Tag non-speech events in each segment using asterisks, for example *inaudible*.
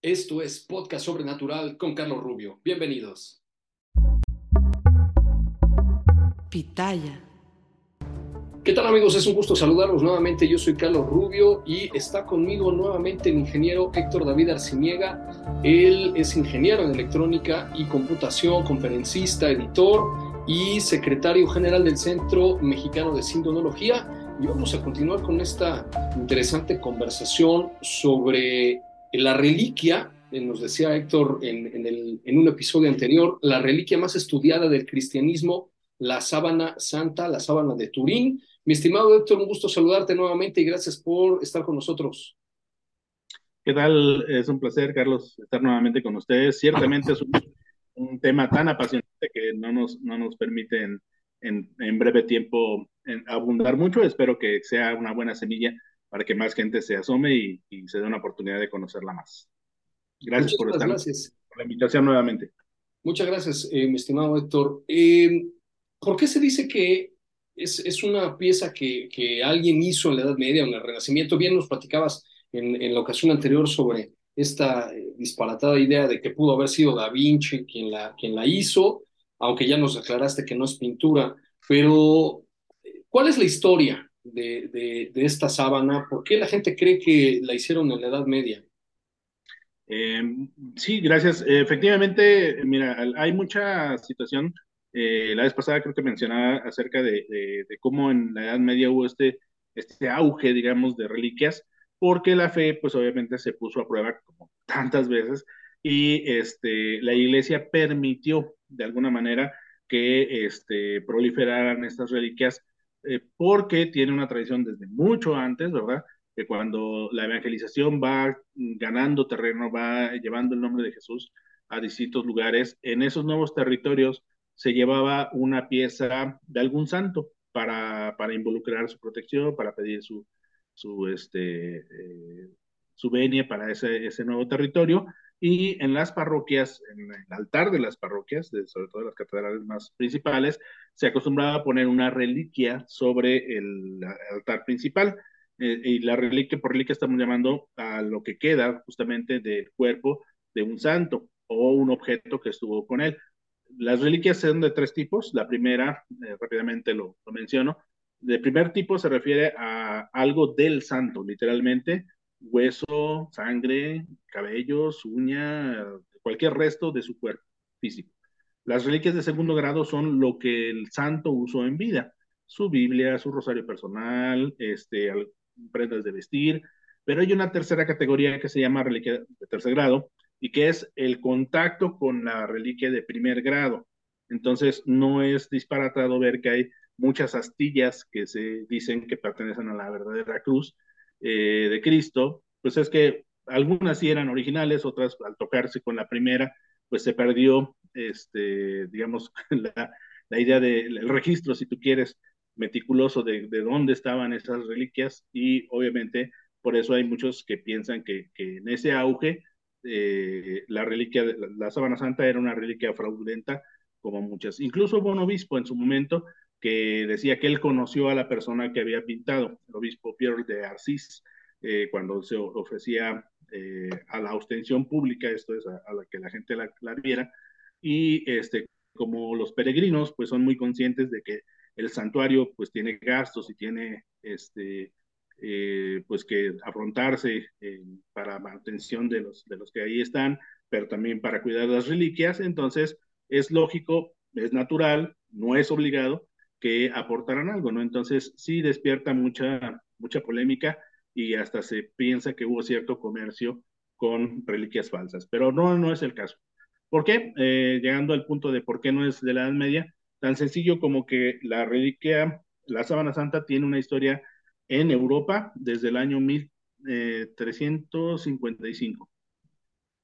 Esto es Podcast Sobrenatural con Carlos Rubio. Bienvenidos. Pitaya. ¿Qué tal amigos? Es un gusto saludarlos nuevamente. Yo soy Carlos Rubio y está conmigo nuevamente el ingeniero Héctor David Arciniega. Él es ingeniero en electrónica y computación, conferencista, editor y secretario general del Centro Mexicano de Sindonología. Y vamos a continuar con esta interesante conversación sobre la reliquia, eh, nos decía Héctor en, un episodio anterior, la reliquia más estudiada del cristianismo, la sábana santa, la sábana de Turín. Mi estimado Héctor, un gusto saludarte nuevamente y gracias por estar con nosotros. ¿Qué tal? Es un placer, Carlos, estar nuevamente con ustedes. Ciertamente es un, tema tan apasionante que no nos, no nos permite en, breve tiempo abundar mucho. Espero que sea una buena semilla para que más gente se asome y, se dé una oportunidad de conocerla más. Gracias por estar gracias. por la invitación nuevamente. Muchas gracias, eh, mi estimado Héctor. Eh, ¿Por qué se dice que es, es una pieza que, que, alguien hizo en la Edad Media o en el Renacimiento? Bien nos platicabas en, en la ocasión anterior sobre esta eh, disparatada idea de que pudo haber sido Da Vinci quien la, quien la hizo, aunque ya nos aclaraste que no es pintura, pero ¿cuál es la historia de, esta sábana? ¿Por qué la gente cree que la hicieron en la Edad Media? Eh, sí, gracias. Efectivamente, mira, hay mucha situación. Eh, la vez pasada creo que mencionaba acerca de, cómo en la Edad Media hubo este, este auge, digamos, de reliquias, porque la fe, pues obviamente se puso a prueba como tantas veces y este, la iglesia permitió de alguna manera que este, proliferaran estas reliquias eh, porque tiene una tradición desde mucho antes, ¿verdad? Que cuando la evangelización va ganando terreno, va llevando el nombre de Jesús a distintos lugares, en esos nuevos territorios se llevaba una pieza de algún santo para, para involucrar su protección, para pedir su, su, este, eh, su venia para ese, ese nuevo territorio. Y en las parroquias, en el altar de las parroquias, de, sobre todo las catedrales más principales, se acostumbraba a poner una reliquia sobre el altar principal. Eh, y la reliquia, por reliquia estamos llamando a lo que queda justamente del cuerpo de un santo o un objeto que estuvo con él. Las reliquias son de tres tipos. La primera, eh, rápidamente lo, lo menciono, de primer tipo se refiere a algo del santo, literalmente, hueso, sangre, cabellos, uña, cualquier resto de su cuerpo físico. Las reliquias de segundo grado son lo que el santo usó en vida, su Biblia, su rosario personal, este, prendas de vestir, pero hay una tercera categoría que se llama reliquia de tercer grado y que es el contacto con la reliquia de primer grado. Entonces, no es disparatado ver que hay muchas astillas que se dicen que pertenecen a la verdadera cruz, eh, de Cristo, pues es que algunas sí eran originales, otras al tocarse con la primera, pues se perdió, este, digamos, *laughs* la, idea del registro, si tú quieres, meticuloso de, de, dónde estaban esas reliquias y obviamente por eso hay muchos que piensan que, en ese auge eh, la reliquia, la, la sábana santa era una reliquia fraudulenta como muchas. Incluso hubo en su momento que decía que él conoció a la persona que había pintado, el obispo Pierre de Arcis, eh, cuando se ofrecía eh, a la ostensión pública, esto es, a, la que la gente la, viera, y este, como los peregrinos, pues son muy conscientes de que el santuario pues tiene gastos y tiene este, eh, pues que afrontarse para mantención de los, de los que ahí están, pero también para cuidar las reliquias. Entonces, es lógico, es natural, no es obligado que aportaran algo, ¿no? Entonces, sí despierta mucha, mucha polémica y hasta se piensa que hubo cierto comercio con reliquias falsas, pero no, no es el caso. ¿Por qué? Eh, llegando al punto de por qué no es de la Edad Media, tan sencillo como que la reliquia, la sábana santa, tiene una historia en Europa desde el año 1355.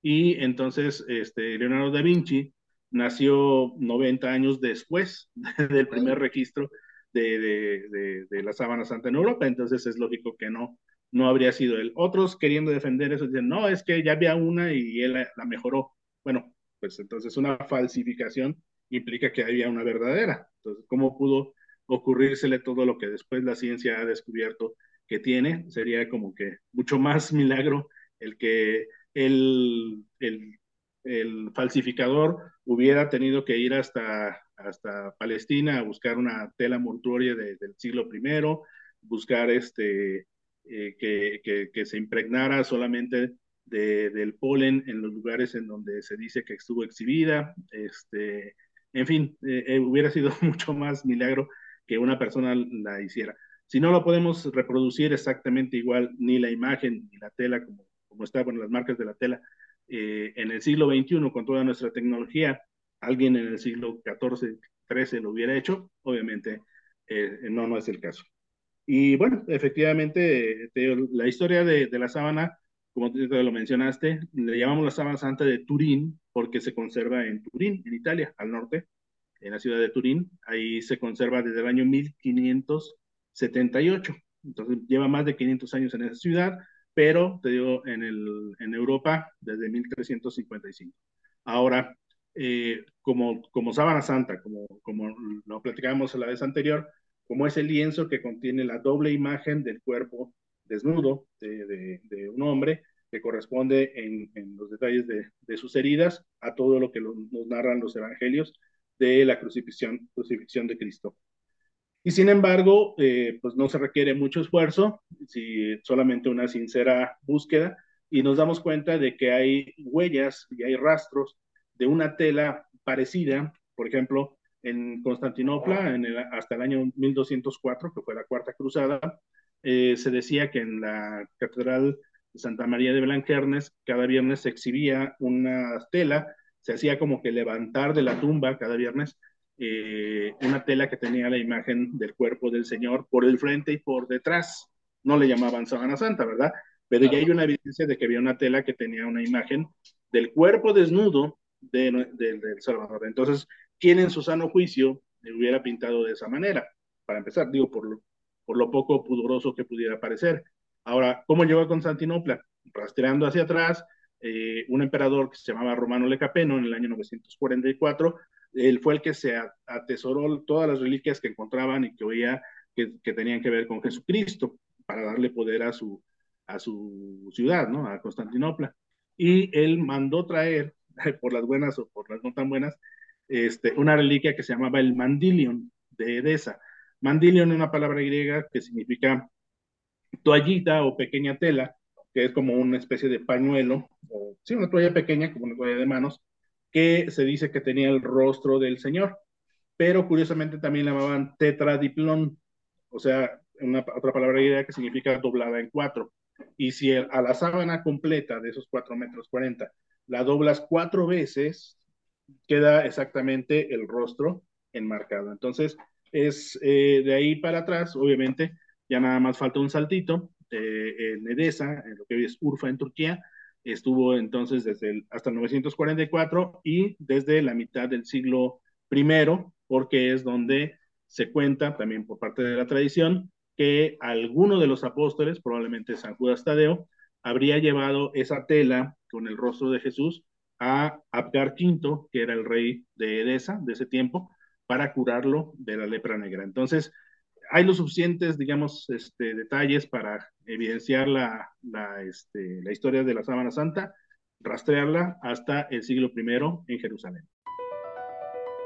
Y entonces, este, Leonardo da Vinci nació 90 años después *laughs* del primer registro de, de, de, la sábana santa en Europa, entonces es lógico que no, no habría sido él. Otros queriendo defender eso dicen, no, es que ya había una y él la, la mejoró. Bueno, pues entonces una falsificación implica que había una verdadera. Entonces, ¿cómo pudo ocurrírsele todo lo que después la ciencia ha descubierto que tiene? Sería como que mucho más milagro el que el, el, el falsificador hubiera tenido que ir hasta, hasta Palestina a buscar una tela mortuoria del siglo I, buscar este, eh, que, que, se impregnara solamente del polen en los lugares en donde se dice que estuvo exhibida. Este, en fin, eh, eh, hubiera sido *laughs* mucho más milagro que una persona la hiciera. Si no lo podemos reproducir exactamente igual, ni la imagen ni la tela, como, como está, bueno, las marcas de la tela, eh, en el siglo XXI, con toda nuestra tecnología, alguien en el siglo XIV, XIII lo hubiera hecho, obviamente no, no es el caso. Y bueno, efectivamente, la historia de, de la sábana como tú lo mencionaste, le llamamos la sábana santa de Turín porque se conserva en Turín, en Italia, al norte, en la ciudad de Turín. Ahí se conserva desde el año 1578. Entonces lleva más de 500 años en esa ciudad, pero te digo, en, el, en Europa desde 1355. Ahora, eh, como, como sábana santa, como, como lo platicábamos la vez anterior, como es el lienzo que contiene la doble imagen del cuerpo desnudo de, de, un hombre que corresponde en, en los detalles de, de, sus heridas a todo lo que nos narran los evangelios de la crucifixión, crucifixión de Cristo. Y sin embargo, eh, pues no se requiere mucho esfuerzo, si solamente una sincera búsqueda, y nos damos cuenta de que hay huellas y hay rastros de una tela parecida, por ejemplo, en Constantinopla, en el, hasta el año 1204, que fue la Cuarta Cruzada, eh, se decía que en la Catedral de Santa María de Blanquernes cada viernes se exhibía una tela, se hacía como que levantar de la tumba cada viernes eh, una tela que tenía la imagen del cuerpo del Señor por el frente y por detrás. No le llamaban Sábana Santa, ¿verdad? Pero ya hay una evidencia de que había una tela que tenía una imagen del cuerpo desnudo de, del Salvador. Entonces, ¿quién en su sano juicio le hubiera pintado de esa manera? Para empezar, digo, por, por lo poco pudoroso que pudiera parecer. Ahora, ¿cómo llegó a Constantinopla? Rastreando hacia atrás, eh, un emperador que se llamaba Romano Lecapeno en el año 944, él fue el que se atesoró todas las reliquias que encontraban y que oía que, tenían que ver con Jesucristo para darle poder a su, a su ciudad, ¿no? A Constantinopla. Y él mandó traer, *laughs* por las buenas o por las no tan buenas, este, una reliquia que se llamaba el Mandilion de Edesa. Mandilion es una palabra griega que significa toallita o pequeña tela, que es como una especie de pañuelo, o sí, una toalla pequeña, como una toalla de manos, que se dice que tenía el rostro del Señor, pero curiosamente también la llamaban tetradiplón, o sea, otra palabra griega que significa doblada en cuatro. Y si a la sábana completa de esos cuatro metros cuarenta la doblas cuatro veces, queda exactamente el rostro enmarcado. Entonces, es eh, de ahí para atrás, obviamente, ya nada más falta un saltito eh, en Edesa, en lo que hoy es Urfa en Turquía, estuvo entonces desde el, hasta 944 y desde la mitad del siglo I, porque es donde se cuenta también por parte de la tradición que alguno de los apóstoles, probablemente San Judas Tadeo, habría llevado esa tela con el rostro de Jesús a Abgar V, que era el rey de Edesa de ese tiempo, para curarlo de la lepra negra. Entonces, hay los suficientes, digamos, este, detalles para evidenciar la, la, este, la historia de la Sábana Santa, rastrearla hasta el siglo I en Jerusalén.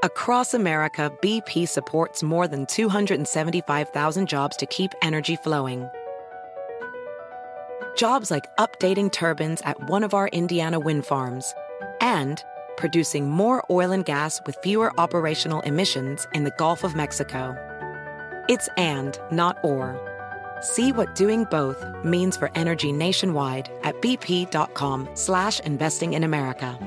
Across America, BP supports more than 275,000 jobs to keep energy flowing. Jobs like updating turbines at one of our Indiana wind farms and producing more oil and gas with fewer operational emissions in the Gulf of Mexico. It's and, not or. See what doing both means for energy nationwide at bp.com slash investing in America.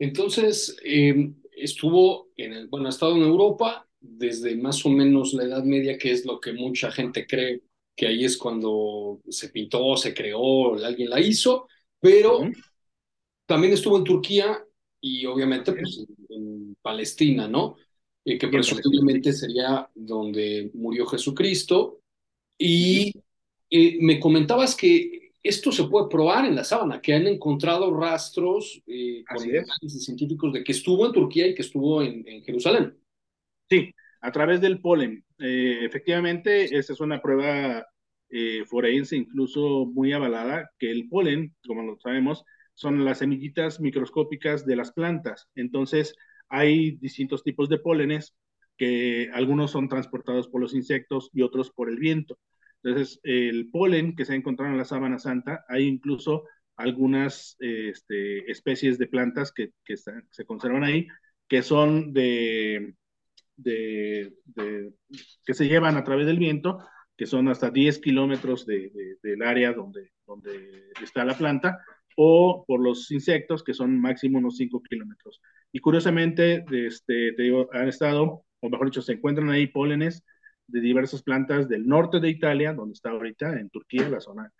Entonces, eh, estuvo en el, bueno, ha estado en Europa desde más o menos la Edad Media, que es lo que mucha gente cree que ahí es cuando se pintó, se creó, alguien la hizo, pero uh -huh. también estuvo en Turquía y obviamente pues, Palestina, ¿no? Eh, que presumiblemente sería donde murió Jesucristo. Y eh, me comentabas que esto se puede probar en la sábana, que han encontrado rastros eh, con análisis científicos de que estuvo en Turquía y que estuvo en, en Jerusalén. Sí, a través del polen. Eh, efectivamente, esa es una prueba forense, incluso muy avalada, que el polen, como lo sabemos, son las semillitas microscópicas de las plantas. Entonces, hay distintos tipos de pólenes que algunos son transportados por los insectos y otros por el viento. Entonces, el polen que se ha encontrado en la sábana santa, hay incluso algunas este, especies de plantas que, se conservan ahí, que son de, que se llevan a través del viento, que son hasta 10 kilómetros de, del área donde está la planta, o por los insectos, que son máximo unos 5 kilómetros. Y curiosamente, este, te digo, han estado, o mejor dicho, se encuentran ahí pólenes de diversas plantas del norte de Italia, donde está ahorita, en Turquía, la zona,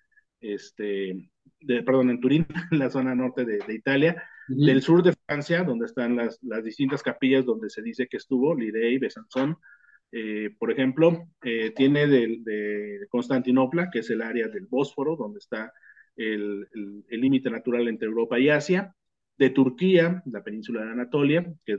este, de, perdón, en Turín, *laughs* la zona norte de, de Italia, uh -huh. del sur de Francia, donde están las, las, distintas capillas donde se dice que estuvo, Lidey, Besanzón, eh, por ejemplo, eh, tiene de, de, Constantinopla, que es el área del Bósforo, donde está el límite natural entre Europa y Asia, de Turquía, la península de Anatolia, que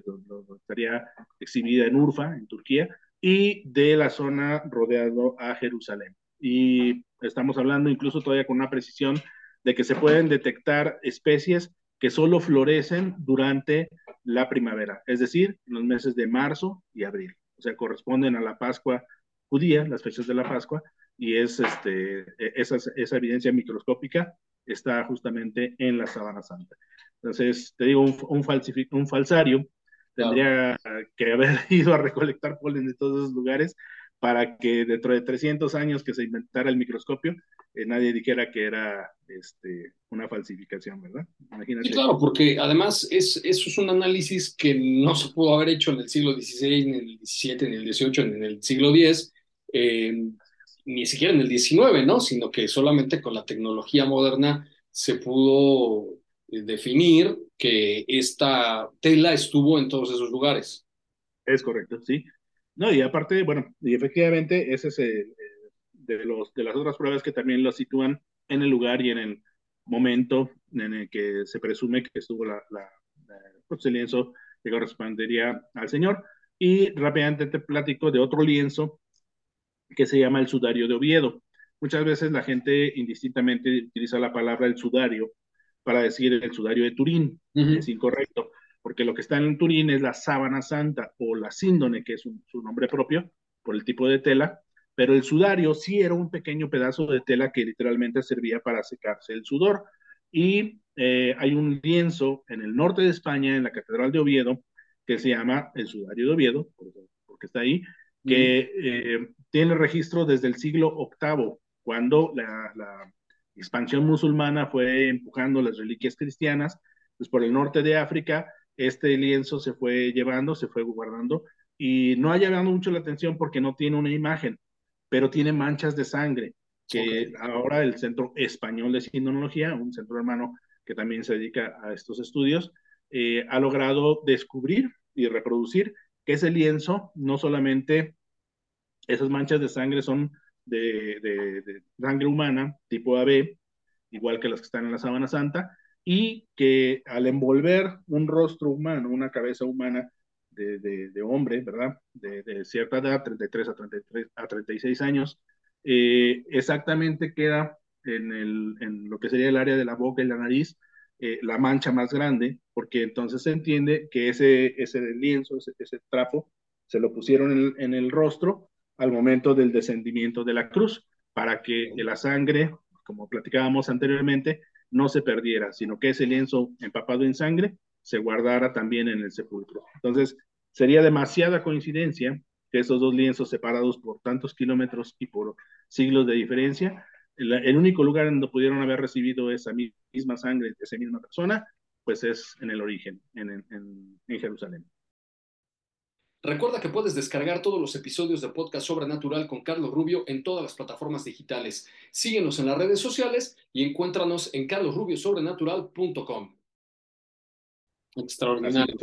estaría exhibida en Urfa, en Turquía, y de la zona rodeado a Jerusalén. Y estamos hablando incluso todavía con una precisión de que se pueden detectar especies que solo florecen durante la primavera, es decir, los meses de marzo y abril. O sea, corresponden a la Pascua judía, las fechas de la Pascua, y es este, esa, esa evidencia microscópica está justamente en la Sabana Santa. Entonces, te digo, un, un, un falsario tendría claro. que haber *laughs* ido a recolectar polen de todos esos lugares para que dentro de 300 años que se inventara el microscopio, eh, nadie dijera que era este, una falsificación, ¿verdad? Imagínate. Sí, claro, porque además es, eso es un análisis que no se pudo haber hecho en el siglo XVI, en el XVII, en el XVIII, en el siglo X, eh, ni siquiera en el XIX, ¿no? Sino que solamente con la tecnología moderna se pudo eh, definir que esta tela estuvo en todos esos lugares. Es correcto, sí. No, y aparte, bueno, y efectivamente, ese es de, los, de las otras pruebas que también lo sitúan en el lugar y en el momento en el que se presume que estuvo la, la, la pues el lienzo que correspondería al Señor. Y rápidamente te platico de otro lienzo que se llama el sudario de Oviedo. Muchas veces la gente indistintamente utiliza la palabra el sudario para decir el sudario de Turín. Uh -huh. Es incorrecto, porque lo que está en Turín es la sábana santa o la síndone, que es un, su nombre propio por el tipo de tela, pero el sudario sí era un pequeño pedazo de tela que literalmente servía para secarse el sudor. Y eh, hay un lienzo en el norte de España, en la Catedral de Oviedo, que se llama el sudario de Oviedo, porque está ahí, que eh, tiene registro desde el siglo VIII, cuando la, la, expansión musulmana fue empujando las reliquias cristianas, pues por el norte de África, este lienzo se fue llevando, se fue guardando, y no ha llamado mucho la atención porque no tiene una imagen, pero tiene manchas de sangre, que okay. ahora el Centro Español de Sindonología, un centro hermano que también se dedica a estos estudios, eh, ha logrado descubrir y reproducir que ese lienzo no solamente esas manchas de sangre son de, de, de, sangre humana tipo AB, igual que las que están en la sábana santa, y que al envolver un rostro humano, una cabeza humana de, de hombre, ¿verdad? De, cierta edad, 33 a, 33 a 36 años, eh, exactamente queda en, el, en, lo que sería el área de la boca y la nariz, eh, la mancha más grande, porque entonces se entiende que ese, ese lienzo, ese, ese trapo, se lo pusieron en en el rostro al momento del descendimiento de la cruz, para que la sangre, como platicábamos anteriormente, no se perdiera, sino que ese lienzo empapado en sangre se guardara también en el sepulcro. Entonces, sería demasiada coincidencia que esos dos lienzos separados por tantos kilómetros y por siglos de diferencia, el, único lugar donde pudieron haber recibido esa misma sangre de esa misma persona, pues es en el origen, en, en Jerusalén. Recuerda que puedes descargar todos los episodios de Podcast Sobrenatural con Carlos Rubio en todas las plataformas digitales. Síguenos en las redes sociales y encuéntranos en carlosrubiosobrenatural.com. Extraordinario.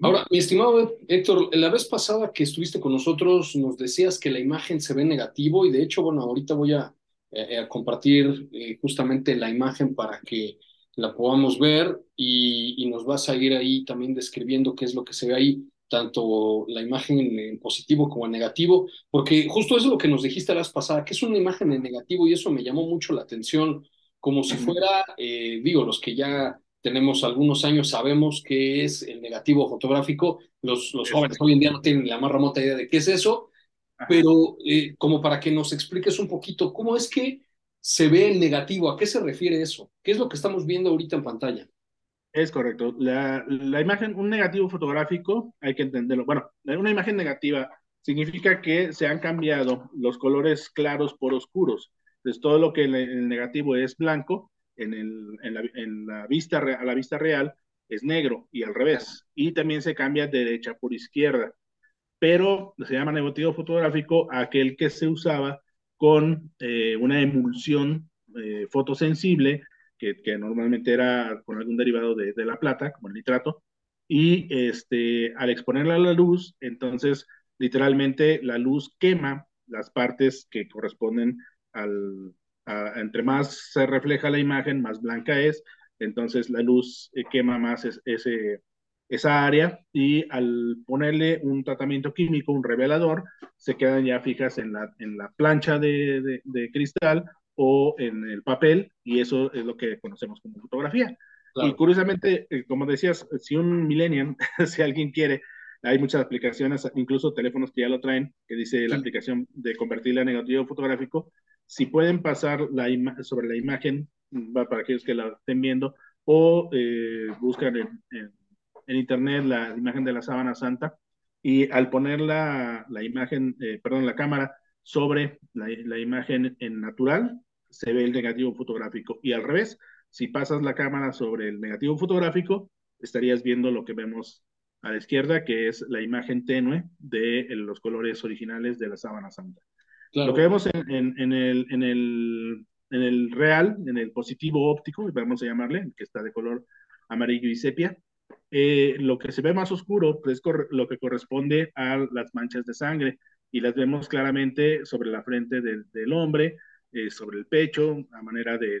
Ahora, mi estimado Héctor, la vez pasada que estuviste con nosotros nos decías que la imagen se ve negativo y de hecho, bueno, ahorita voy a, eh, compartir eh, justamente la imagen para que la podamos ver y, y nos vas a ir ahí también describiendo qué es lo que se ve ahí tanto la imagen en positivo como en negativo, porque justo eso es lo que nos dijiste la vez pasada, que es una imagen en negativo y eso me llamó mucho la atención, como si fuera, eh, digo, los que ya tenemos algunos años sabemos qué es el negativo fotográfico, los, los jóvenes hoy en día no tienen la más remota idea de qué es eso, pero eh, como para que nos expliques un poquito, ¿cómo es que se ve el negativo? ¿A qué se refiere eso? ¿Qué es lo que estamos viendo ahorita en pantalla? Es correcto. La, imagen, un negativo fotográfico, hay que entenderlo. Bueno, una imagen negativa significa que se han cambiado los colores claros por oscuros. Entonces, todo lo que en el negativo es blanco, en, en la, vista, a la vista real es negro y al revés. Y también se cambia derecha por izquierda. Pero se llama negativo fotográfico aquel que se usaba con eh, una emulsión eh, fotosensible que, normalmente era con algún derivado de, la plata, como el nitrato, y este, al exponerla a la luz, entonces literalmente la luz quema las partes que corresponden al, entre más se refleja la imagen, más blanca es, entonces la luz eh, quema más ese, esa área y al ponerle un tratamiento químico, un revelador, se quedan ya fijas en la, en la plancha de, de cristal o en el papel, y eso es lo que conocemos como fotografía. Y curiosamente, eh, como decías, si un millennial, *laughs* si alguien quiere, hay muchas aplicaciones, incluso teléfonos que ya lo traen, que dice la aplicación de convertirla a negativo fotográfico. Si pueden pasar la sobre la imagen, para aquellos que la estén viendo, o eh, buscan en, en, internet la imagen de la sábana santa, y al poner la, la imagen, eh, perdón, la cámara sobre la, la, imagen en natural, se ve el negativo fotográfico. Y al revés, si pasas la cámara sobre el negativo fotográfico, estarías viendo lo que vemos a la izquierda, que es la imagen tenue de los colores originales de la sábana santa. Lo que vemos en, en, el, en, el, en el real, en el positivo óptico, vamos a llamarle, que está de color amarillo y sepia, eh, lo que se ve más oscuro es lo que corresponde a las manchas de sangre y las vemos claramente sobre la frente del, del hombre, eh, sobre el pecho, a manera de,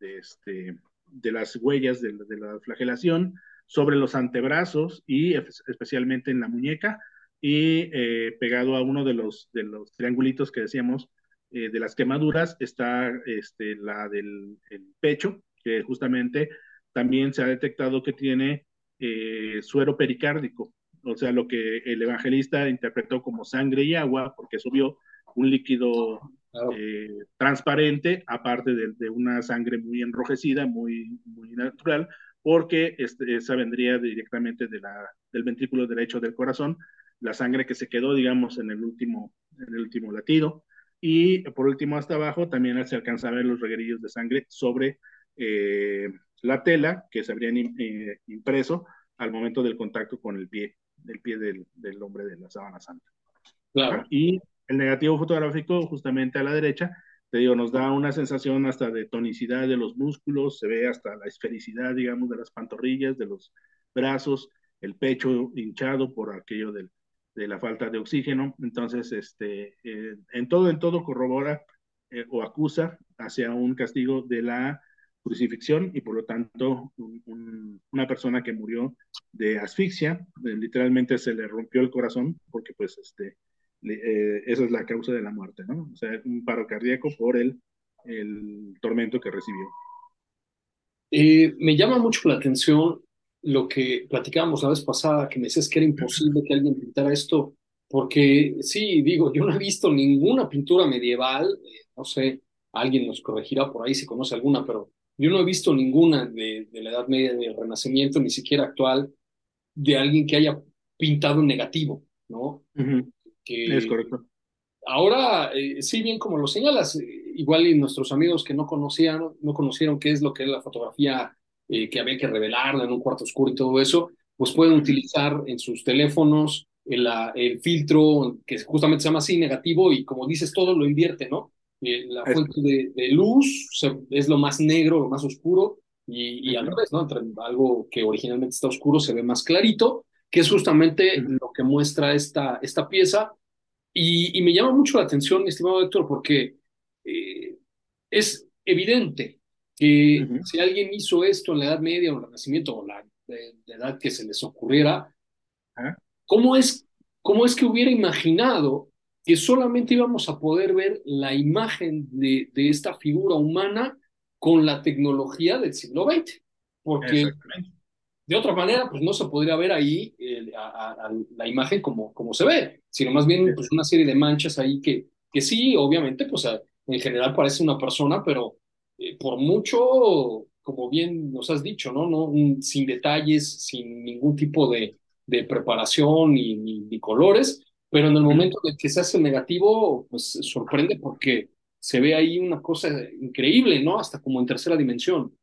este, de las huellas de, la flagelación, sobre los antebrazos y especialmente en la muñeca, y eh, pegado a uno de los, de los triangulitos que decíamos eh, de las quemaduras está este, la del pecho, que justamente también se ha detectado que tiene suero pericárdico, o sea, lo que el evangelista interpretó como sangre y agua, porque subió un líquido eh, transparente, aparte de, una sangre muy enrojecida, muy, muy natural, porque este, esa vendría directamente de la, del ventrículo derecho del corazón, la sangre que se quedó, digamos, en el último, en el último latido. Y por último, hasta abajo, también se alcanza a ver los reguerillos de sangre sobre eh, la tela que se habrían eh, impreso al momento del contacto con el pie, del pie del, del hombre de la sábana santa. Claro. Y el negativo fotográfico, justamente a la derecha, te digo, nos da una sensación hasta de tonicidad de los músculos, se ve hasta la esfericidad, digamos, de las pantorrillas, de los brazos, el pecho hinchado por aquello de la falta de oxígeno. Entonces, este, eh, en todo, en todo corrobora eh, o acusa hacia un castigo de la crucifixión y por lo tanto una persona que murió de asfixia, eh, literalmente se le rompió el corazón porque pues este, eh, esa es la causa de la muerte, ¿no? O sea, un paro cardíaco por el, el tormento que recibió. Eh, me llama mucho la atención lo que platicábamos la vez pasada, que me decías que era imposible que alguien pintara esto porque sí, digo, yo no he visto ninguna pintura medieval, eh, no sé, alguien nos corregirá por ahí si conoce alguna, pero yo no he visto ninguna de, de la Edad Media, del Renacimiento, ni siquiera actual, de alguien que haya pintado en negativo, ¿no? Que, es correcto. Ahora, eh, sí, bien como lo señalas, eh, igual y nuestros amigos que no conocían, no conocieron qué es lo que es la fotografía, que había que revelarla en un cuarto oscuro y todo eso, pues pueden utilizar en sus teléfonos el, el, filtro que justamente se llama así negativo y como dices todo lo invierte, ¿no? Eh, la fuente de, luz es lo más negro, lo más oscuro y, y al revés, ¿no? Entre algo que originalmente está oscuro se ve más clarito, que es justamente lo que muestra esta, esta pieza. Y, y, me llama mucho la atención, estimado Héctor, porque eh, es evidente que si alguien hizo esto en la Edad Media o en el Renacimiento o la, edad que se les ocurriera, ¿Cómo es, ¿Cómo es que hubiera imaginado que solamente íbamos a poder ver la imagen de, de esta figura humana con la tecnología del siglo XX? Porque de otra manera, pues no se podría ver ahí eh, a, la imagen como, como se ve, sino más bien pues, una serie de manchas ahí que, que sí, obviamente, pues en general parece una persona, pero eh, por mucho, como bien nos has dicho, ¿no? no sin detalles, sin ningún tipo de, de preparación ni, ni, colores, pero en el momento en que se hace negativo, pues sorprende porque se ve ahí una cosa increíble, ¿no? Hasta como en tercera dimensión.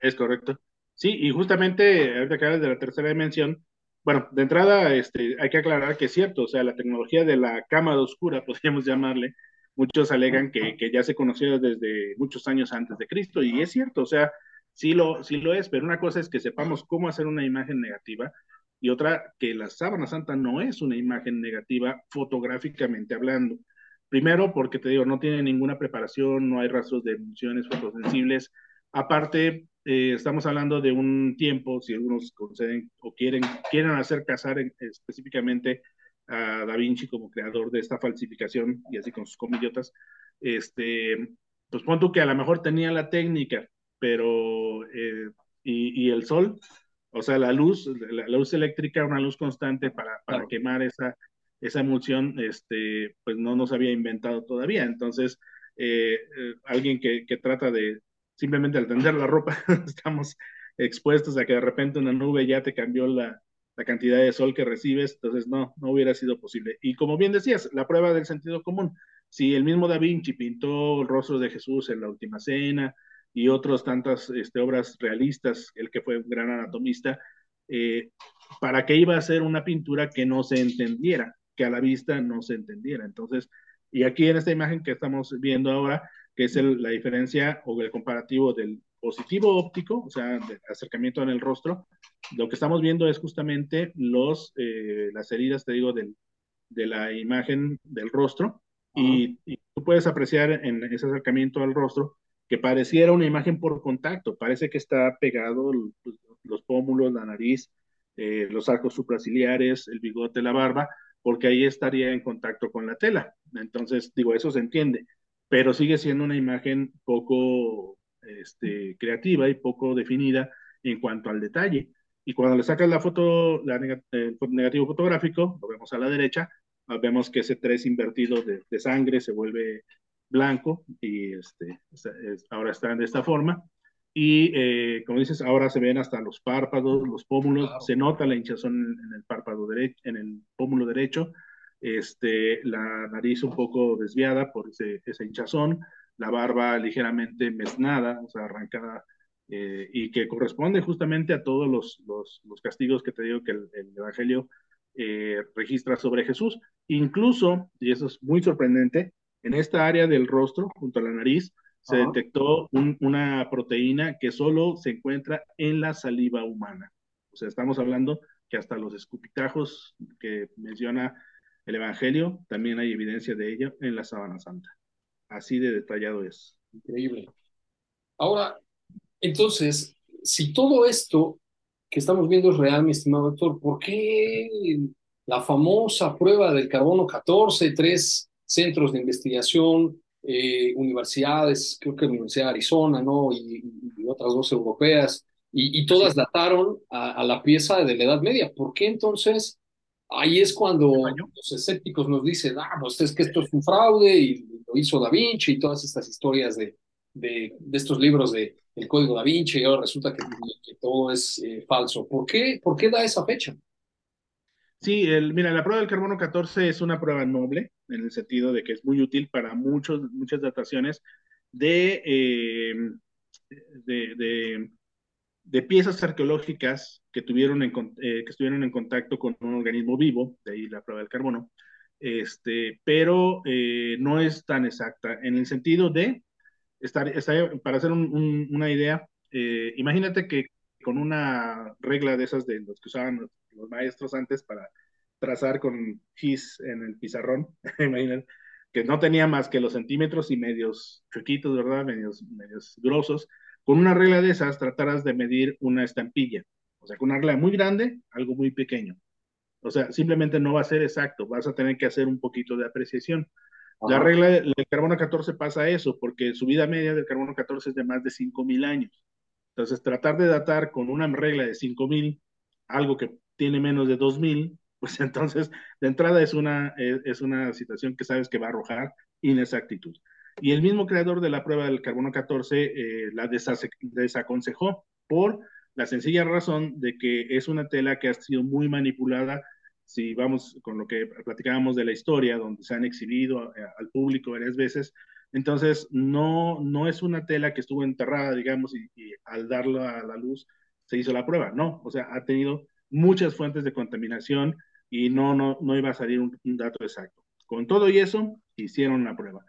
Es correcto. Sí, y justamente ahorita que hablas de la tercera dimensión, bueno, de entrada este, hay que aclarar que es cierto, o sea, la tecnología de la cámara oscura, *laughs* podríamos llamarle, muchos alegan que, que ya se conoció desde muchos años antes de Cristo, y es cierto, o sea, sí lo, sí lo es, pero una cosa es que sepamos cómo hacer una imagen negativa, y otra que la sábana santa no es una imagen negativa fotográficamente hablando. Primero, porque te digo, no tiene ninguna preparación, no hay rastros de emulsiones fotosensibles. Aparte, eh, estamos hablando de un tiempo, si algunos conceden o quieren, quieren hacer casar específicamente a Da Vinci como creador de esta falsificación y así con sus comillotas, este, pues pon tú que a lo mejor tenía la técnica, pero, eh, y, y, el sol o sea, la luz, la, luz eléctrica, una luz constante para, para quemar esa, esa emulsión, este, pues no nos había inventado todavía. Entonces, eh, eh, alguien que, que, trata de simplemente al tender la ropa, *laughs* estamos expuestos a que de repente una nube ya te cambió la, la, cantidad de sol que recibes, entonces no, no hubiera sido posible. Y como bien decías, la prueba del sentido común, si el mismo Da Vinci pintó el rostro de Jesús en la última cena, y otras tantas este, obras realistas, el que fue un gran anatomista, eh, para que iba a ser una pintura que no se entendiera, que a la vista no se entendiera. Entonces, y aquí en esta imagen que estamos viendo ahora, que es el, la diferencia o el comparativo del positivo óptico, o sea, acercamiento en el rostro, lo que estamos viendo es justamente los, eh, las heridas, te digo, del, de la imagen del rostro, y, y, tú puedes apreciar en ese acercamiento al rostro que pareciera una imagen por contacto, parece que está pegado pues, los pómulos, la nariz, eh, los arcos supraciliares, el bigote, la barba, porque ahí estaría en contacto con la tela. Entonces, digo, eso se entiende, pero sigue siendo una imagen poco este, creativa y poco definida en cuanto al detalle. Y cuando le sacas la foto, la el negativo fotográfico, lo vemos a la derecha, vemos que ese 3 invertido de, de sangre se vuelve blanco y este, ahora están de esta forma. Y eh, como dices, ahora se ven hasta los párpados, los pómulos, se nota la hinchazón en, el párpado derecho, en el pómulo derecho, este, la nariz un poco desviada por ese, esa hinchazón, la barba ligeramente mesnada, o sea, arrancada, eh, y que corresponde justamente a todos los, los, los, castigos que te digo que el, el Evangelio eh, registra sobre Jesús. Incluso, y eso es muy sorprendente, en esta área del rostro, junto a la nariz, se detectó una proteína que solo se encuentra en la saliva humana. O sea, estamos hablando que hasta los escupitajos que menciona el Evangelio, también hay evidencia de ello en la sábana santa. Así de detallado es. Increíble. Ahora, entonces, si todo esto que estamos viendo es real, mi estimado doctor, ¿por qué la famosa prueba del carbono 14, 3 centros de investigación, eh, universidades, creo que la Universidad de Arizona, ¿no? Y, otras dos europeas, y, todas dataron a, la pieza de la Edad Media. ¿Por qué entonces ahí es cuando los escépticos nos dicen, ah, pues es que esto es un fraude y lo hizo Da Vinci y todas estas historias de, de, estos libros de El Código Da Vinci y ahora resulta que, todo es eh, falso. ¿Por qué, ¿Por qué da esa fecha? Sí, el, mira, la prueba del carbono 14 es una prueba noble en el sentido de que es muy útil para muchos, muchas dataciones de, eh, de, de, piezas arqueológicas que, tuvieron en, eh, que estuvieron en contacto con un organismo vivo, de ahí la prueba del carbono, este, pero no es tan exacta en el sentido de estar, para hacer una idea, eh, imagínate que con una regla de esas de los que usaban los, maestros antes para trazar con gis en el pizarrón, *laughs* imagínate, que no tenía más que los centímetros y medios chiquitos, ¿verdad? Medios, medios grosos. Con una regla de esas trataras de medir una estampilla. O sea, con una regla muy grande, algo muy pequeño. O sea, simplemente no va a ser exacto, vas a tener que hacer un poquito de apreciación. La regla del carbono 14 pasa eso, porque su vida media del carbono 14 es de más de 5.000 años. Entonces, tratar de datar con una regla de 5.000 algo que tiene menos de 2.000, pues *laughs* entonces, de entrada es una, eh, es una situación que sabes que va a arrojar inexactitud. Y el mismo creador de la prueba del carbono 14 eh, la desaconsejó por la sencilla razón de que es una tela que ha sido muy manipulada si vamos con lo que platicábamos de la historia, donde se han exhibido al público varias veces, entonces no, no es una tela que estuvo enterrada, digamos, y, al darla a la luz se hizo la prueba, no, o sea, ha tenido muchas fuentes de contaminación y no, no, no iba a salir un, un dato exacto. Con todo y eso, hicieron la prueba.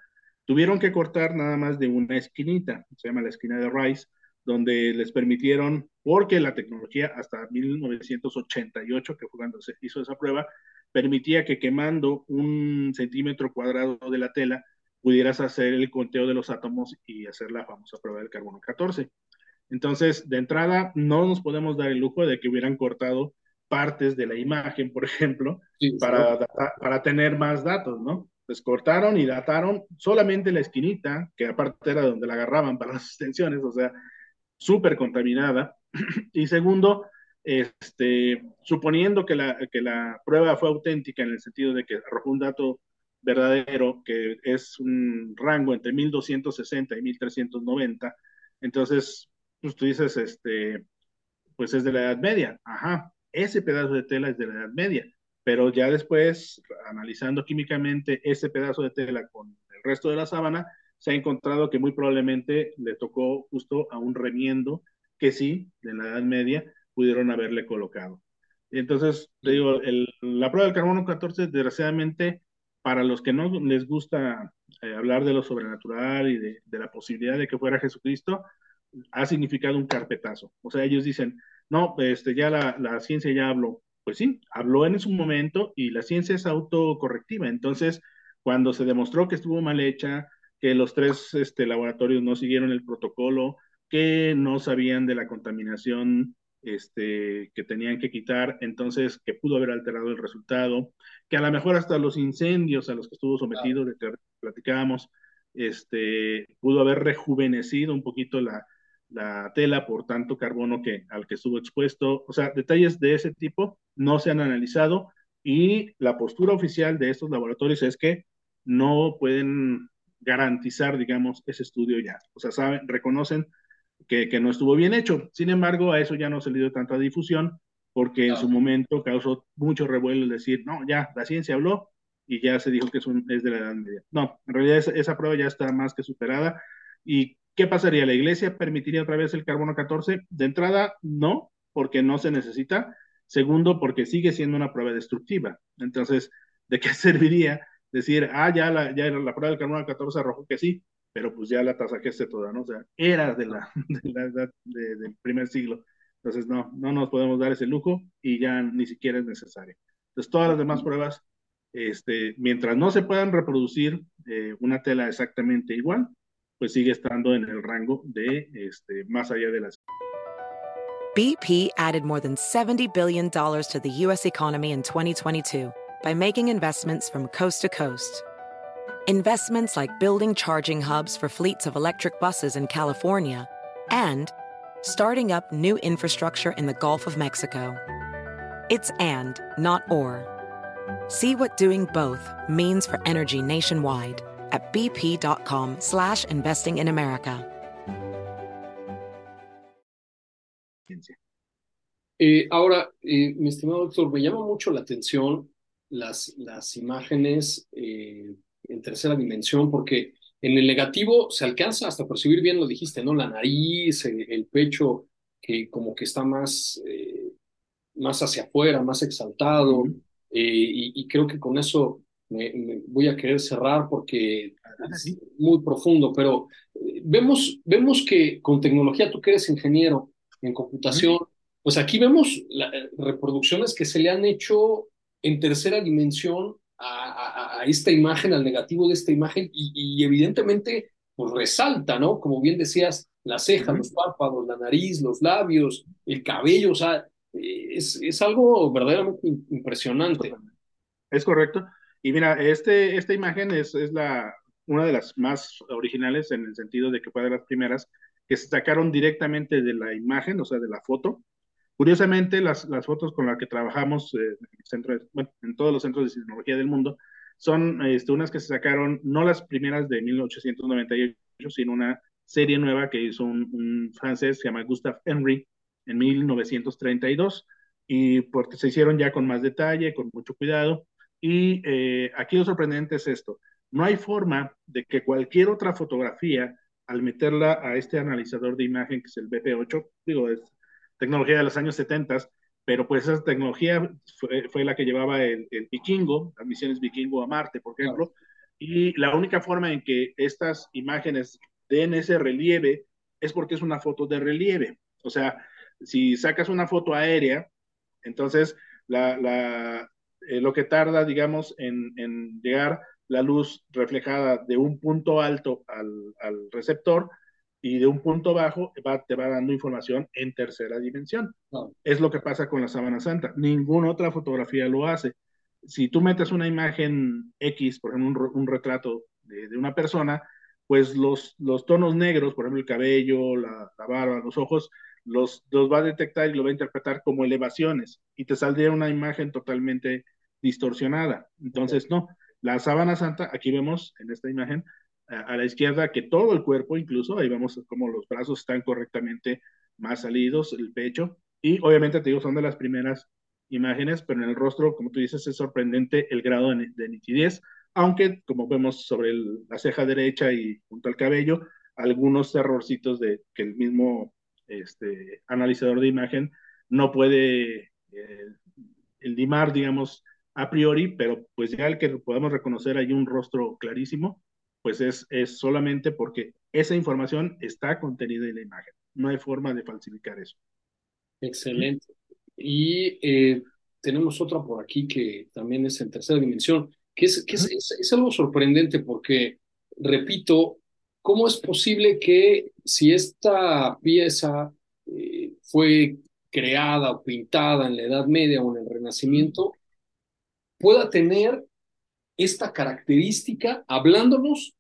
Tuvieron que cortar nada más de una esquinita, se llama la esquina de Rice, donde les permitieron, porque la tecnología hasta 1988, que fue cuando se hizo esa prueba, permitía que quemando un centímetro cuadrado de la tela pudieras hacer el conteo de los átomos y hacer la famosa prueba del carbono 14. Entonces, de entrada, no nos podemos dar el lujo de que hubieran cortado partes de la imagen, por ejemplo, para, para tener más datos, ¿no? Pues cortaron y dataron solamente la esquinita, que aparte era donde la agarraban para las extensiones, o sea, súper contaminada. *clears throat* y segundo, este, suponiendo que la, que la prueba fue auténtica en el sentido de que arrojó un dato verdadero, que es un rango entre 1260 y 1390, entonces, pues tú dices, este, pues es de la Edad Media. Ajá, ese pedazo de tela es de la Edad Media, pero ya después, analizando químicamente ese pedazo de tela con el resto de la sábana, se ha encontrado que muy probablemente le tocó justo a un remiendo que sí, de la Edad Media, pudieron haberle colocado. Entonces, te digo, la prueba del carbono 14, desgraciadamente, para los que no les gusta eh, hablar de lo sobrenatural y de, la posibilidad de que fuera Jesucristo, ha significado un carpetazo. O sea, ellos dicen, no, este, ya la, la ciencia ya habló. Pues sí, habló en su momento y la ciencia es autocorrectiva. Entonces, cuando se demostró que estuvo mal hecha, que los tres este, laboratorios no siguieron el protocolo, que no sabían de la contaminación este, que tenían que quitar, entonces que pudo haber alterado el resultado, que a lo mejor hasta los incendios a los que estuvo sometido, de que platicábamos, este, pudo haber rejuvenecido un poquito la, la tela por tanto carbono que, al que estuvo expuesto. O sea, detalles de ese tipo no se han analizado y la postura oficial de estos laboratorios es que no pueden garantizar, digamos, ese estudio ya. O sea, saben, reconocen que, que, no estuvo bien hecho. Sin embargo, a eso ya no se le dio tanta difusión porque en su momento causó mucho revuelo el decir, no, ya, la ciencia habló y ya se dijo que es, un, es de la Edad Media. No, en realidad esa, esa, prueba ya está más que superada. ¿Y qué pasaría? ¿La iglesia permitiría otra vez el carbono 14? De entrada, no, porque no se necesita. Segundo, porque sigue siendo una prueba destructiva. Entonces, ¿de qué *laughs* serviría decir, ah, ya la, ya la prueba del carbono 14 arrojó que sí, pero pues ya la tasaqueste toda, ¿no? O sea, era de la, *laughs* de la edad del primer siglo. Entonces, no, no nos podemos dar ese lujo y ya ni siquiera es necesario. Entonces, todas las demás pruebas, este, mientras no se puedan reproducir eh, una tela exactamente igual, pues sigue estando en el rango de este, más allá de las. BP added more than $70 billion to the U.S. economy in 2022. By making investments from coast to coast. Investments like building charging hubs for fleets of electric buses in California and starting up new infrastructure in the Gulf of Mexico. It's and, not or. See what doing both means for energy nationwide at bp.com slash investing in America. Eh, ahora, eh, mi estimado doctor, me llama mucho la atención las, las imágenes eh, en tercera dimensión, porque en el negativo se alcanza hasta percibir bien, lo dijiste, ¿no? La nariz, el, el pecho, que como que está más, eh, más hacia afuera, más exaltado, eh, y, y, creo que con eso me, me, voy a querer cerrar porque es muy profundo, pero eh, vemos, vemos que con tecnología, tú que eres ingeniero en computación, pues aquí vemos la, reproducciones que se le han hecho en tercera dimensión a, a, a, esta imagen, al negativo de esta imagen, y, y, evidentemente pues resalta, ¿no? Como bien decías, la ceja, uh -huh. los párpados, la nariz, los labios, el cabello, o sea, es, es algo verdaderamente impresionante. Es correcto. Y mira, este, esta imagen es, es la, una de las más originales en el sentido de que fue de las primeras que se sacaron directamente de la imagen, o sea, de la foto. Curiosamente, las, las fotos con las que trabajamos eh, en, todos los centros de tecnología del mundo son este, unas que se sacaron, no las primeras de 1898, sino una serie nueva que hizo un, un francés, se llama Gustave Henry, en 1932, y porque se hicieron ya con más detalle, con mucho cuidado. Y eh, aquí lo sorprendente es esto, no hay forma de que cualquier otra fotografía, al meterla a este analizador de imagen, que es el BP8, digo, es tecnología de los años 70, pero pues esa tecnología fue, fue la que llevaba el, el, vikingo, las misiones vikingo a Marte, por ejemplo, claro. y la única forma en que estas imágenes den ese relieve es porque es una foto de relieve. O sea, si sacas una foto aérea, entonces la, la, eh, lo que tarda, digamos, en, en, llegar la luz reflejada de un punto alto al, al receptor y de un punto bajo va, te va dando información en tercera dimensión. No. Es lo que pasa con la sábana santa. Ninguna otra fotografía lo hace. Si tú metes una imagen X, por ejemplo, un, un retrato de, de, una persona, pues los, los tonos negros, por ejemplo, el cabello, la, la barba, los ojos, los, los va a detectar y lo va a interpretar como elevaciones y te saldría una imagen totalmente distorsionada. Entonces, no, la sábana santa, aquí vemos en esta imagen a, la izquierda que todo el cuerpo, incluso ahí vemos como los brazos están correctamente más salidos, el pecho, y obviamente te digo, son de las primeras imágenes, pero en el rostro, como tú dices, es sorprendente el grado de, de nitidez, aunque como vemos sobre la ceja derecha y junto al cabello, algunos errorcitos de que el mismo este, analizador de imagen no puede eh, limar, digamos, a priori, pero pues ya el que podamos reconocer hay un rostro clarísimo, pues es, es solamente porque esa información está contenida en la imagen. No hay forma de falsificar eso. Excelente. Y eh, tenemos otra por aquí que también es en tercera dimensión, que, es, que es, es, es algo sorprendente porque, repito, ¿cómo es posible que si esta pieza eh, fue creada o pintada en la Edad Media o en el Renacimiento, pueda tener esta característica hablándonos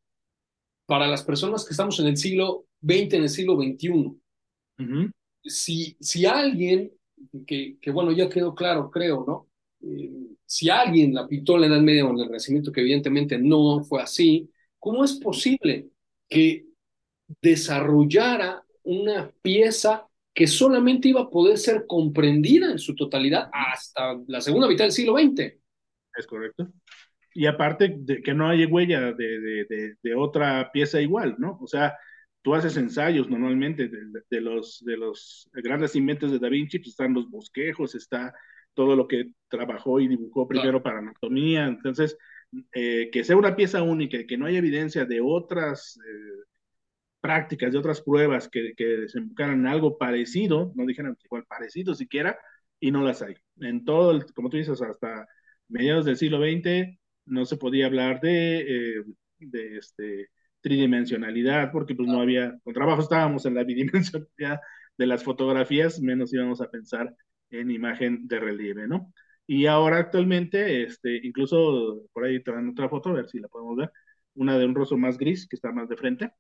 para las personas que estamos en el siglo XX, en el siglo XXI? Uh -huh. si, si alguien, que, que, bueno, ya quedó claro, creo, ¿no? Eh, si alguien la pintó en la Edad Media o en el Renacimiento, que evidentemente no fue así, ¿cómo es posible que desarrollara una pieza que solamente iba a poder ser comprendida en su totalidad hasta la segunda mitad del siglo XX. Es correcto. Y aparte de que no hay huella de, de, de, de, otra pieza igual, ¿no? O sea, tú haces ensayos normalmente de, los, de los grandes inventos de Da Vinci, pues están los bosquejos, está todo lo que trabajó y dibujó primero claro. para anatomía. Entonces, eh, que sea una pieza única y que no haya evidencia de otras eh, prácticas, de otras pruebas que, que desembocaran algo parecido, no dijeran igual parecido siquiera, y no las hay. En todo, el, como tú dices, hasta mediados del siglo XX no se podía hablar de, eh, de este, tridimensionalidad, porque pues no había, con trabajo estábamos en la bidimensionalidad de las fotografías, menos íbamos a pensar en imagen de relieve, ¿no? Y ahora actualmente, este, incluso por ahí dan otra foto, a ver si la podemos ver, una de un rostro más gris, que está más de frente,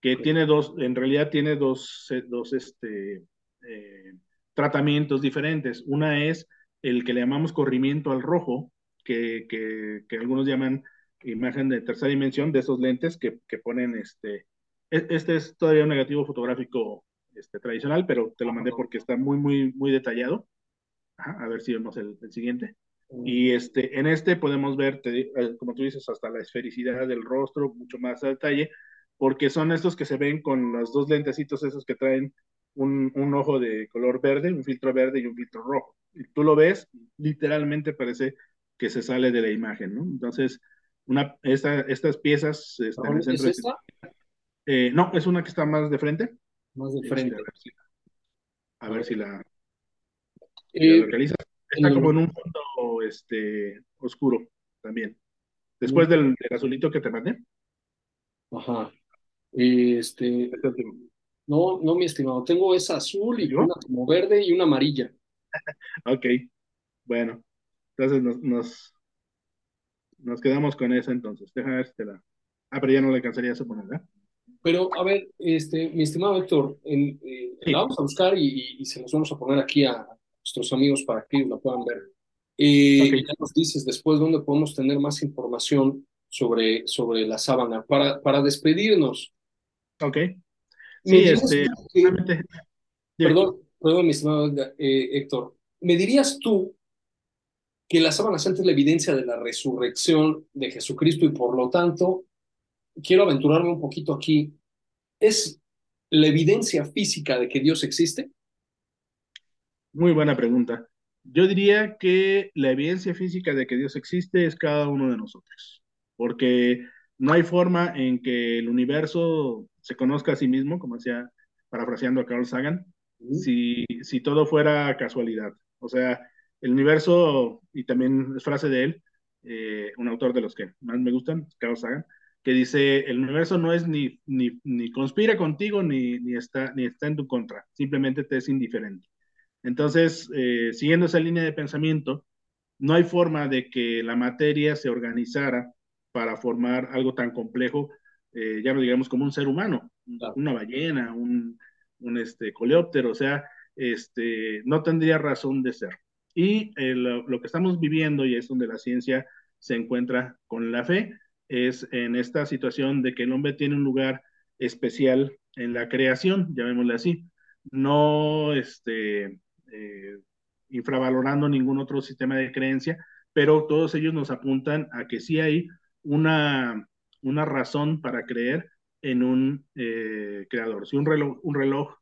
que tiene dos, en realidad tiene dos, dos este, eh, tratamientos diferentes. Una es el que le llamamos corrimiento al rojo, que, que, algunos llaman imagen de tercera dimensión, de esos lentes que, que ponen este, e, este es todavía un negativo fotográfico este, tradicional, pero te lo mandé porque está muy, muy, muy detallado. a ver si vemos el, siguiente. Y este, en este podemos ver, eh, como tú dices, hasta la esfericidad del rostro, mucho más a detalle, porque son estos que se ven con los dos lentecitos esos que traen un, un, ojo de color verde, un filtro verde y un filtro rojo. Y tú lo ves, literalmente parece que se sale de la imagen, ¿no? Entonces, una, esta, estas piezas están en el centro ¿Es esta? Eh, no, es una que está más de frente. Más de frente. A ver si, la, eh, localiza. Está como en un fondo este, oscuro también. Después del, azulito que te mandé. Ajá. Este, no, no, mi estimado. Tengo esa azul y una como verde y una amarilla. *laughs* ok. Bueno. Entonces nos, nos, nos quedamos con esa entonces. Déjame ver si te la. Ah, pero ya no le alcanzaría a poner, ¿verdad? Pero, a ver, este, mi estimado Héctor, en, eh, la vamos a buscar y, y, se nos vamos a poner aquí a nuestros amigos para que la puedan ver. Eh, Ya nos dices después dónde podemos tener más información sobre, sobre la sábana para, para despedirnos. Ok. Sí, este, perdón, perdón, mi estimado eh, Héctor. ¿Me dirías tú que la sábana santa es la evidencia de la resurrección de Jesucristo y por lo tanto quiero aventurarme un poquito aquí. ¿Es la evidencia física de que Dios existe? Muy buena pregunta. Yo diría que la evidencia física de que Dios existe es cada uno de nosotros, porque no hay forma en que el universo se conozca a sí mismo, como decía, parafraseando a Carl Sagan, si, si todo fuera casualidad. O sea, el universo, y también es frase de él, eh, un autor de los que más me gustan, Carl Sagan, que dice, el universo no es ni, ni, ni conspira contigo ni, ni, está, ni está en tu contra, simplemente te es indiferente. Entonces, eh, siguiendo esa línea de pensamiento, no hay forma de que la materia se organizara para formar algo tan complejo, eh, ya no digamos como un ser humano, una ballena, un, un este, coleóptero, o sea, este, no tendría razón de ser. Y eh, lo, que estamos viviendo, y es donde la ciencia se encuentra con la fe, es en esta situación de que el hombre tiene un lugar especial en la creación, llamémosle así, no este, eh, infravalorando ningún otro sistema de creencia, pero todos ellos nos apuntan a que sí hay una, una razón para creer en un eh, creador. Si un reloj, un reloj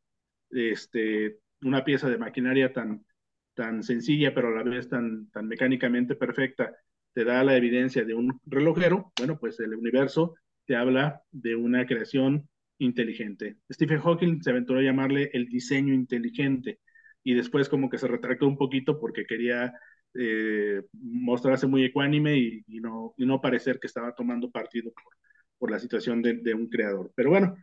este, una pieza de maquinaria tan, tan sencilla, pero a la vez tan, tan mecánicamente perfecta, te da la evidencia de un relojero, bueno, pues el universo te habla de una creación inteligente. Stephen Hawking se aventuró a llamarle el diseño inteligente y después como que se retractó un poquito porque quería eh, mostrarse muy ecuánime y, no, no parecer que estaba tomando partido por la situación de, un creador. Pero bueno,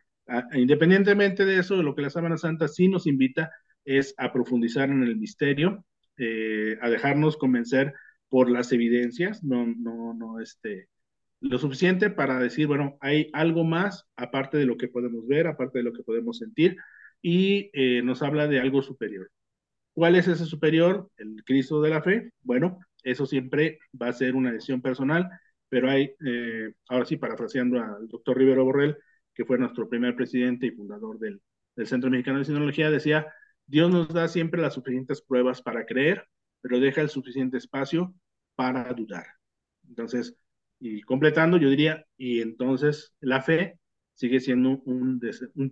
independientemente de eso, lo que la Sábana Santa sí nos invita es a profundizar en el misterio, eh, a dejarnos convencer por las evidencias, no, no, no, este, lo suficiente para decir, bueno, hay algo más aparte de lo que podemos ver, aparte de lo que podemos sentir, y eh, nos habla de algo superior. ¿Cuál es ese superior? El Cristo de la fe. Bueno, eso siempre va a ser una decisión personal, pero hay, eh, ahora sí, parafraseando al doctor Rivero Borrell, que fue nuestro primer presidente y fundador del, del Centro Mexicano de Sinología, decía, Dios nos da siempre las suficientes pruebas para creer, pero deja el suficiente espacio para dudar. Entonces, y completando, yo diría, y entonces la fe sigue siendo un,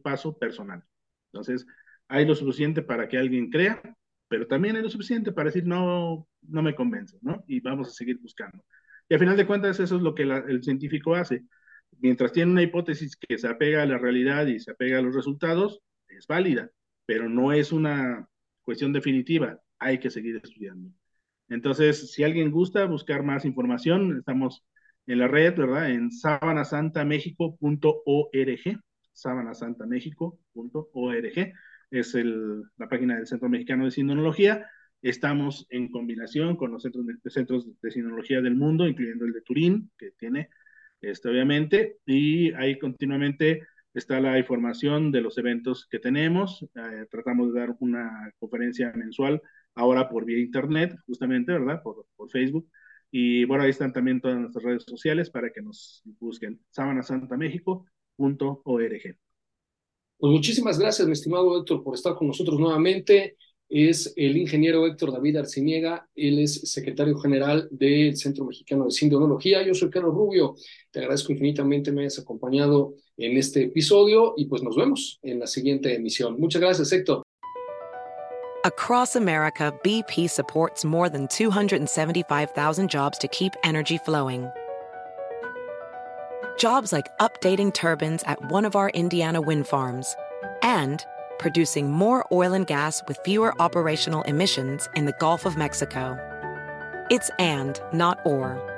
paso personal. Entonces, hay lo suficiente para que alguien crea, pero también hay lo suficiente para decir, no, no me convence, ¿no? Y vamos a seguir buscando. Y al final de cuentas, eso es lo que el científico hace. Mientras tiene una hipótesis que se apega a la realidad y se apega a los resultados, es válida, pero no es una cuestión definitiva hay que seguir estudiando. Entonces, si alguien gusta buscar más información, estamos en la red, ¿verdad? En sabanasantamexico.org, sabanasantamexico.org, es el, la página del Centro Mexicano de Sinología. Estamos en combinación con los centros de, centros de sinología del mundo, incluyendo el de Turín, que tiene, este, obviamente, y ahí continuamente está la información de los eventos que tenemos. Eh, tratamos de dar una conferencia mensual ahora por vía internet, justamente, ¿verdad? Por, por Facebook. Y bueno, ahí están también todas nuestras redes sociales para que nos busquen. sabanasantamexico.org. Pues muchísimas gracias, mi estimado Héctor, por estar con nosotros nuevamente. Es el ingeniero Héctor David Arciniega, él es secretario general del Centro Mexicano de Sindonología. Yo soy Carlos Rubio, te agradezco infinitamente me hayas acompañado en este episodio y pues nos vemos en la siguiente emisión. Muchas gracias, Héctor. Across America, BP supports more than 275,000 jobs to keep energy flowing. Jobs like updating turbines at one of our Indiana wind farms and producing more oil and gas with fewer operational emissions in the Gulf of Mexico. It's and, not or.